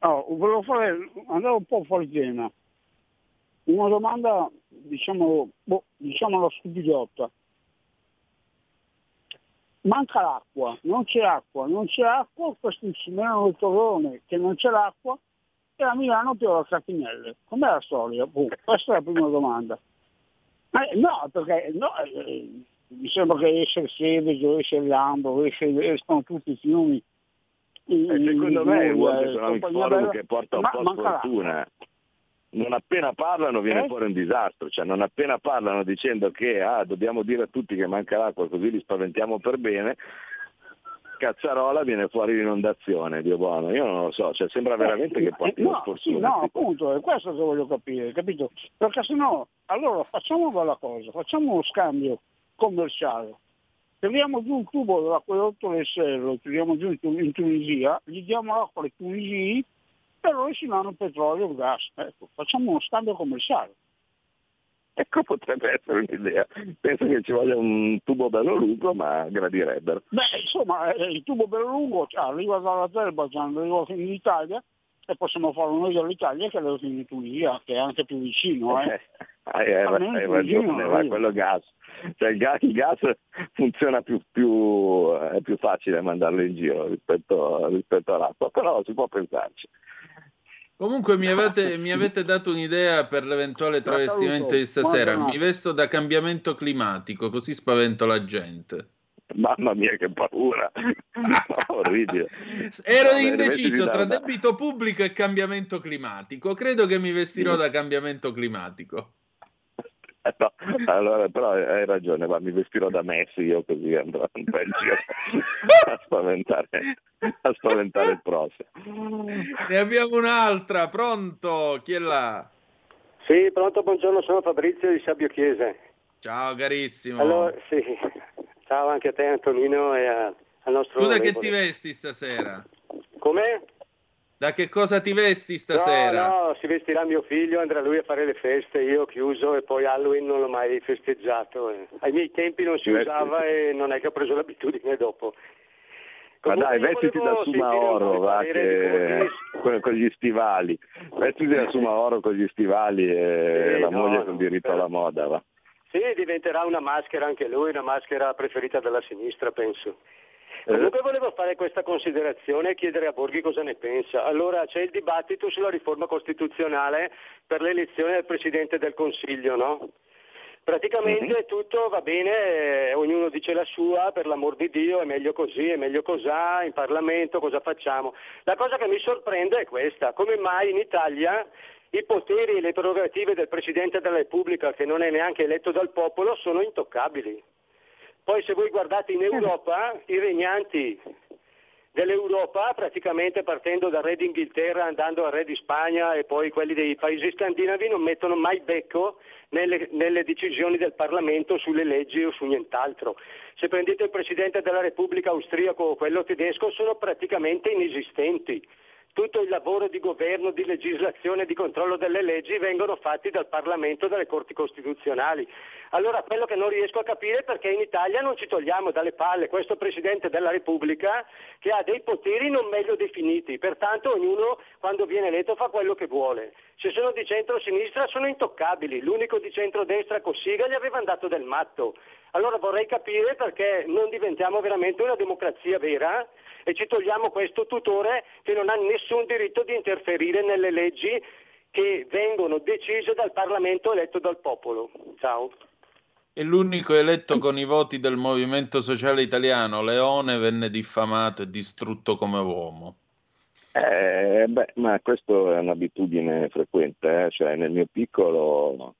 Oh, volevo fare, andare un po' fuori tema. Una domanda, diciamo, boh, diciamo stupidotta. Manca l'acqua, non c'è acqua, non c'è acqua, questi si menano il torrone che non c'è l'acqua e a Milano piove a Catinelle. Com'è la storia? Boh, questa è la prima domanda. Eh, no, perché no, eh, mi sembra che esce il Seveso, esce il Lambro, escono tutti i fiumi eh, secondo me è il World Economic Forum che porta un ma, po' sfortuna. Non appena parlano viene eh? fuori un disastro, cioè non appena parlano dicendo che ah, dobbiamo dire a tutti che manca l'acqua così li spaventiamo per bene, Cazzarola viene fuori l'inondazione, Dio buono, io non lo so, cioè sembra eh, veramente che porti no, sì, no, appunto, è questo che voglio capire, capito? Perché se no, allora facciamo quella cosa, facciamo uno scambio commerciale, tiriamo giù un tubo dell'acquedotto del Serro, tiriamo giù in Tunisia, gli diamo l'acqua ai tunisini e loro si danno petrolio e gas, ecco, facciamo uno scambio commerciale. Ecco, potrebbe essere un'idea. Penso che ci voglia un tubo bello lungo, ma gradirebbero. Beh, insomma, eh, il tubo bello lungo cioè, arriva dall'Azerbaijan, arriva fino in Italia e possiamo farlo noi dall'Italia che arriva fino in Tunisia, che è anche più vicino. Eh. hai, hai, hai ragione, ma quello gas. Cioè, il, gas, il gas funziona più, più, è più facile mandarlo in giro rispetto, rispetto all'acqua, però si può pensarci. Comunque mi avete, mi avete, dato un'idea per l'eventuale travestimento di stasera. Mi vesto da cambiamento climatico, così spavento la gente. Mamma mia, che paura! Orribile. Ero no, indeciso tra debito pubblico e cambiamento climatico. Credo che mi vestirò da cambiamento climatico. No, allora, però hai ragione, ma mi vestirò da Messi io così andrò in giro a spaventare, a spaventare il prossimo. Ne abbiamo un'altra, pronto? Chi è là? Sì, pronto, buongiorno, sono Fabrizio di Sabio Chiese. Ciao carissimo. Allora, sì. Ciao anche a te Antonino e a, al nostro... Tu da che ti vesti stasera? Come? Da che cosa ti vesti stasera? No, no, si vestirà mio figlio, andrà lui a fare le feste, io ho chiuso e poi Halloween non l'ho mai festeggiato. Ai miei tempi non si usava e non è che ho preso l'abitudine dopo. Ma dai, vestiti da Sumaoro, va, che... con, con, gli stivali. Vestiti da Sumaoro con gli stivali e sì, la no, moglie con diritto alla moda, va. Sì, diventerà una maschera anche lui, una maschera preferita dalla sinistra, penso. Comunque volevo fare questa considerazione e chiedere a Borghi cosa ne pensa. Allora c'è il dibattito sulla riforma costituzionale per l'elezione del Presidente del Consiglio, no? Praticamente uh-huh. tutto va bene, eh, ognuno dice la sua, per l'amor di Dio è meglio così, è meglio cos'ha, in Parlamento cosa facciamo. La cosa che mi sorprende è questa, come mai in Italia i poteri e le prerogative del Presidente della Repubblica, che non è neanche eletto dal popolo, sono intoccabili. Poi se voi guardate in Europa, i regnanti dell'Europa, praticamente partendo dal re d'Inghilterra, andando al re di Spagna e poi quelli dei paesi scandinavi, non mettono mai becco nelle, nelle, decisioni del Parlamento sulle leggi o su nient'altro. Se prendete il Presidente della Repubblica austriaco o quello tedesco, sono praticamente inesistenti tutto il lavoro di governo, di legislazione di controllo delle leggi vengono fatti dal Parlamento e dalle Corti Costituzionali. Allora quello che non riesco a capire è perché in Italia non ci togliamo dalle palle questo Presidente della Repubblica che ha dei poteri non meglio definiti, pertanto ognuno quando viene eletto fa quello che vuole. Se sono di centro-sinistra sono intoccabili, l'unico di centro-destra Cossiga gli aveva dato del matto. Allora vorrei capire perché non diventiamo veramente una democrazia vera e ci togliamo questo tutore che non ha nessun diritto di interferire nelle leggi che vengono decise dal Parlamento eletto dal popolo. Ciao. E l'unico eletto con i voti del Movimento Sociale Italiano, Leone, venne diffamato e distrutto come uomo. Eh, beh, ma questa è un'abitudine frequente, eh? cioè nel mio piccolo,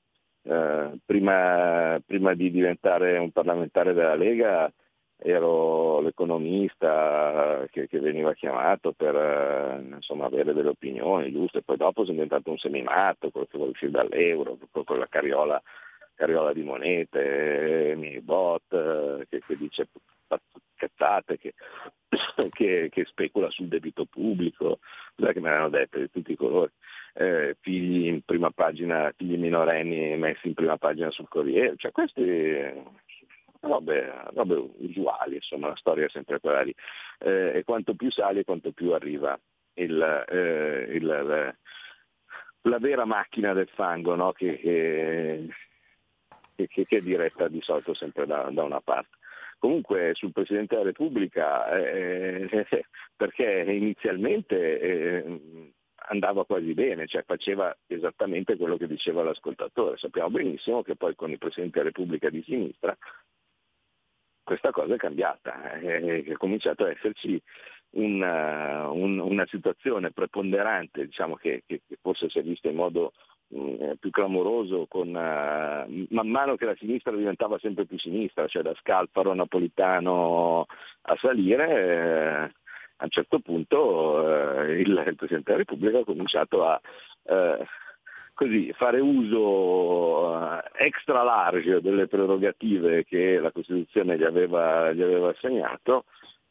eh, prima, prima, di diventare un parlamentare della Lega, ero l'economista che, che veniva chiamato per eh, insomma, avere delle opinioni giuste, poi dopo sono diventato un seminato, quello che vuole uscire dall'euro, con la carriola, carriola di monete, mi bot, eh, che, che dice cazzate, che, che, che, specula sul debito pubblico, cos'è che me l'hanno detto di tutti i colori, eh, figli in prima pagina, figli minorenni messi in prima pagina sul Corriere, cioè questi robe, robe usuali, insomma la storia è sempre quella lì. Eh, e quanto più sale, quanto più arriva il, eh, il, la, la, vera macchina del fango, no? che, che, è diretta di solito sempre da, da una parte. Comunque sul Presidente della Repubblica, eh, perché inizialmente eh, andava quasi bene, cioè faceva esattamente quello che diceva l'ascoltatore. Sappiamo benissimo che poi con il Presidente della Repubblica di sinistra questa cosa è cambiata, eh, è cominciato ad esserci una, un, una situazione preponderante, diciamo che, che, forse si è vista in modo più clamoroso con, uh, man mano che la sinistra diventava sempre più sinistra, cioè da Scalfaro Napolitano a salire, eh, a un certo punto eh, il, il, Presidente della Repubblica ha cominciato a eh, così, fare uso uh, extra large delle prerogative che la Costituzione gli aveva, gli aveva assegnato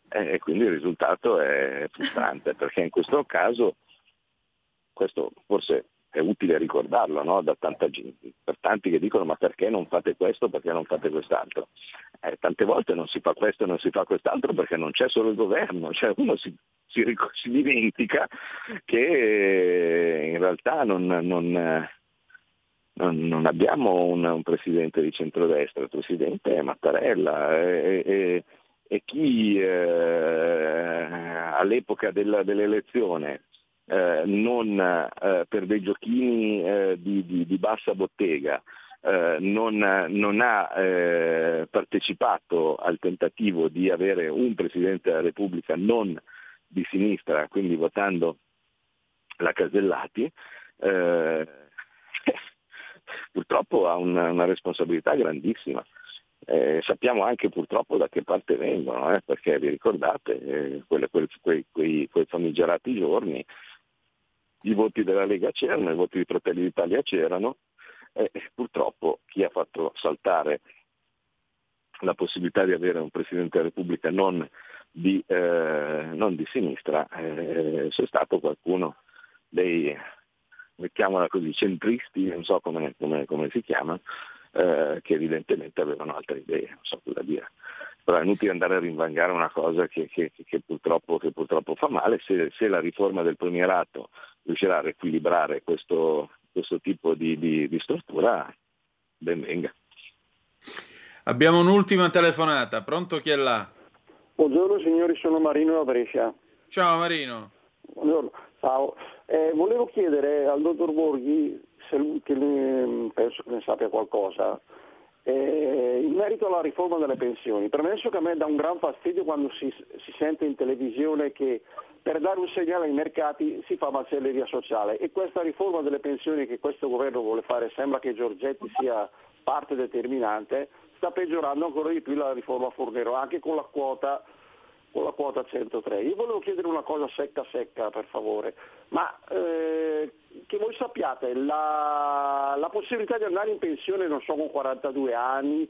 e quindi il risultato è frustrante perché in questo caso, questo forse è utile ricordarlo no? da tanta gente, per tanti che dicono ma perché non fate questo, perché non fate quest'altro. Eh, tante volte non si fa questo e non si fa quest'altro perché non c'è solo il governo, cioè uno si, si, si dimentica che in realtà non, non, non, abbiamo un, un, presidente di centrodestra, il presidente è Mattarella e, e, e chi eh, all'epoca della, dell'elezione eh, non eh, per dei giochini eh, di, di, di, bassa bottega eh, non, non, ha eh, partecipato al tentativo di avere un Presidente della Repubblica non di sinistra, quindi votando la Casellati, purtroppo ha una, una responsabilità grandissima. Eh, sappiamo anche purtroppo da che parte vengono, eh, perché vi ricordate eh, quelle, quei, quei, quei, famigerati giorni, i voti della Lega c'erano, i voti di Fratelli d'Italia c'erano, e purtroppo chi ha fatto saltare la possibilità di avere un Presidente della Repubblica non di, eh, non di sinistra eh, c'è stato qualcuno dei, mettiamola così, centristi, non so come, come, come si chiama, eh, che evidentemente avevano altre idee, non so cosa dire. Però è inutile andare a rinvangare una cosa che, che, che, purtroppo, che purtroppo, fa male, se, se, la riforma del premierato riuscirà a riequilibrare questo, questo tipo di, di, di stortura, ben venga. Abbiamo un'ultima telefonata, pronto chi è là? Buongiorno signori, sono Marino da Brescia. Ciao Marino. Buongiorno, ciao. Eh, volevo chiedere al dottor Borghi, se, che ne, penso che ne sappia qualcosa, eh, in merito alla riforma delle pensioni. Premesso che a me dà un gran fastidio quando si, si sente in televisione che per dare un segnale ai mercati si fa macelleria sociale e questa riforma delle pensioni che questo governo vuole fare, sembra che Giorgetti sia parte determinante, sta peggiorando ancora di più la riforma Fornero, anche con la quota con la quota 103. Io volevo chiedere una cosa secca secca per favore, ma eh, che voi sappiate la, la, possibilità di andare in pensione, non so, con 42 anni,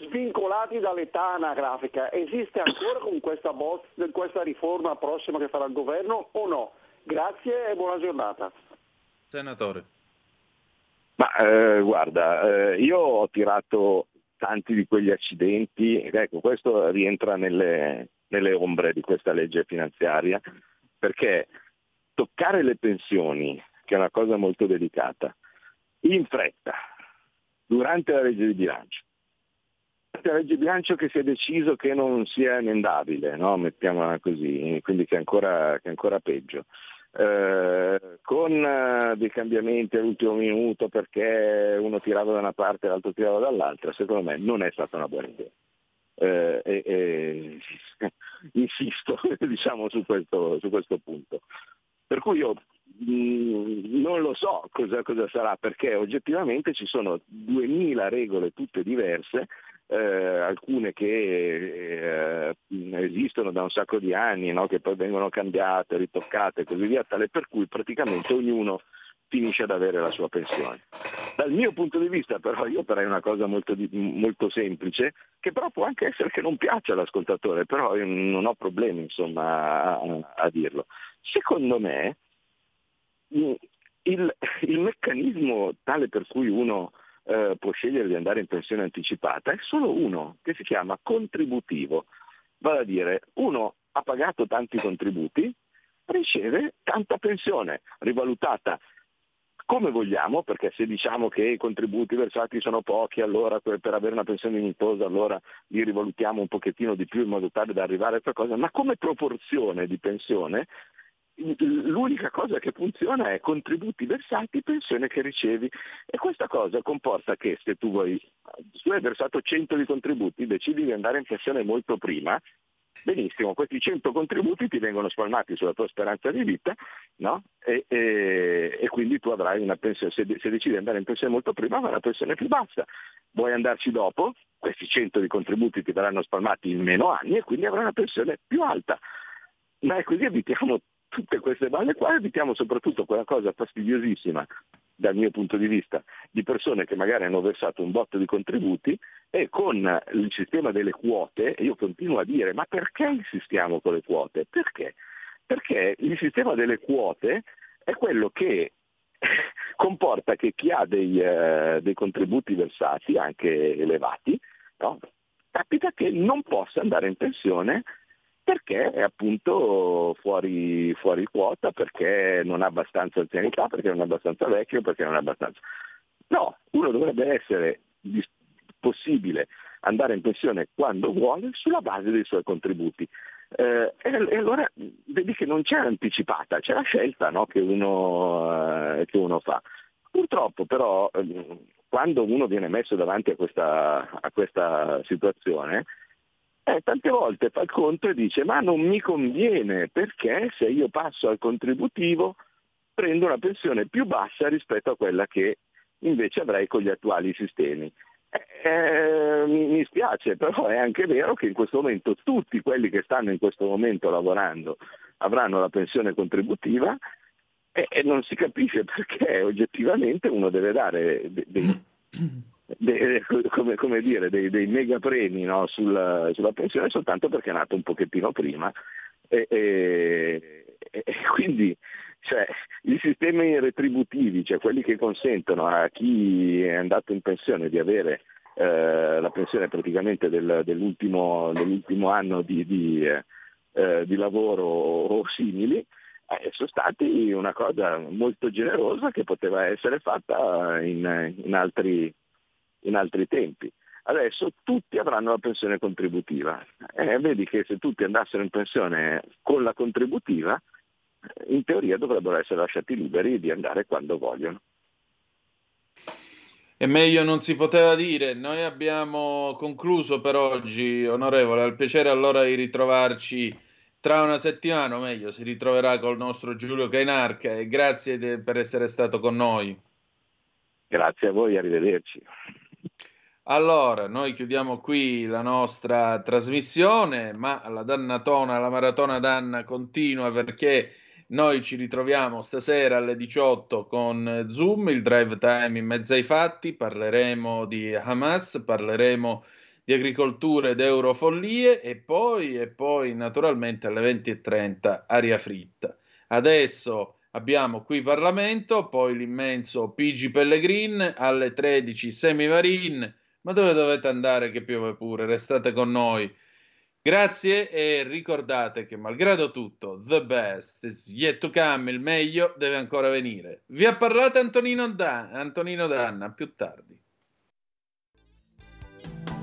svincolati dall'età anagrafica, esiste ancora con questa, bozza, questa riforma prossima che farà il governo o no? Grazie e buona giornata. Senatore. Ma eh, guarda, eh, io ho tirato tanti di quegli accidenti, ecco questo rientra nelle, nelle ombre di questa legge finanziaria, perché toccare le pensioni, che è una cosa molto delicata, in fretta, durante la legge di bilancio, la legge bilancio che si è deciso che non sia emendabile, no? mettiamola così, quindi che è ancora, che è ancora peggio. Eh, con uh, dei cambiamenti all'ultimo minuto perché uno tirava da una parte e l'altro tirava dall'altra, secondo me non è stata una buona idea eh, e, e, insisto diciamo, su, questo, su, questo, punto. Per cui io mh, mm, non lo so cosa, cosa, sarà, perché oggettivamente ci sono 2000 regole tutte diverse, eh, alcune che eh, esistono da un sacco di anni, no? che poi vengono cambiate, ritoccate e così via, tale per cui praticamente ognuno finisce ad avere la sua pensione. Dal mio punto di vista però io farei una cosa molto, molto, semplice, che però può anche essere che non piaccia all'ascoltatore, però non ho problemi insomma, a, a dirlo. Secondo me il, il, meccanismo tale per cui uno eh, può scegliere di andare in pensione anticipata è solo uno, che si chiama contributivo. Vale a dire, uno ha pagato tanti contributi, riceve tanta pensione rivalutata come vogliamo, perché se diciamo che i contributi versati sono pochi, allora per avere una pensione dignitosa allora li rivalutiamo un pochettino di più in modo tale da arrivare a qualcosa, ma come proporzione di pensione l'unica cosa che funziona è contributi versati, pensione che ricevi e questa cosa comporta che se tu, vuoi, se tu hai versato 100 di contributi, decidi di andare in pensione molto prima, Benissimo, questi 100 contributi ti vengono spalmati sulla tua speranza di vita no? e, e, e, quindi tu avrai una pensione, se, se, decidi di andare in pensione molto prima, avrai una pensione più bassa. Vuoi andarci dopo? Questi 100 di contributi ti verranno spalmati in meno anni e quindi avrai una pensione più alta. Ma è così evitiamo tutte queste balle qua, evitiamo soprattutto quella cosa fastidiosissima dal mio punto di vista, di persone che magari hanno versato un botto di contributi e con il sistema delle quote, io continuo a dire, ma perché insistiamo con le quote? Perché? Perché il sistema delle quote è quello che comporta che chi ha dei, eh, dei contributi versati, anche elevati, no? capita che non possa andare in pensione perché è appunto fuori, fuori, quota, perché non ha abbastanza anzianità, perché non è abbastanza vecchio, perché non è abbastanza... No, uno dovrebbe essere possibile andare in pensione quando vuole sulla base dei suoi contributi. Eh, e, allora vedi che non c'è anticipata, c'è la scelta no, che, uno, eh, che, uno, fa. Purtroppo però eh, quando uno viene messo davanti a questa, a questa situazione, eh, tante volte fa il conto e dice ma non mi conviene perché se io passo al contributivo prendo una pensione più bassa rispetto a quella che invece avrei con gli attuali sistemi. Eh, mi, mi, spiace, però è anche vero che in questo momento tutti quelli che stanno in questo momento lavorando avranno la pensione contributiva e, e non si capisce perché oggettivamente uno deve dare dei, dei de, come, come, dire, dei, dei mega premi no, sulla, sulla, pensione soltanto perché è nato un pochettino prima. E, e, e quindi cioè, i sistemi retributivi, cioè quelli che consentono a chi è andato in pensione di avere eh, la pensione praticamente del, dell'ultimo, dell'ultimo, anno di, di, eh, di lavoro o simili, eh, sono stati una cosa molto generosa che poteva essere fatta in, in, altri, in altri tempi. Adesso tutti avranno la pensione contributiva. Eh, vedi che se tutti andassero in pensione con la contributiva, in teoria dovrebbero essere lasciati liberi di andare quando vogliono. E meglio non si poteva dire. Noi abbiamo concluso per oggi, onorevole. Al piacere allora di ritrovarci tra una settimana, o meglio, si ritroverà col nostro Giulio Cainarca. E grazie de- per essere stato con noi. Grazie a voi, arrivederci. Allora, noi chiudiamo qui la nostra trasmissione, ma la dannatona, la maratona danna continua perché noi ci ritroviamo stasera alle 18 con Zoom, il drive time in mezzo ai fatti, parleremo di Hamas, parleremo di agricoltura ed eurofollie e poi, e poi naturalmente alle 20.30 aria fritta. Adesso abbiamo qui Parlamento, poi l'immenso PG Pellegrin, alle 13 Semivarin, ma dove dovete andare che piove pure? Restate con noi. Grazie e ricordate che malgrado tutto, the best is yet to come, il meglio deve ancora venire. Vi ha parlato Antonino, Dan- Antonino Danna, più tardi.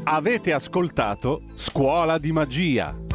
Avete ascoltato Scuola di Magia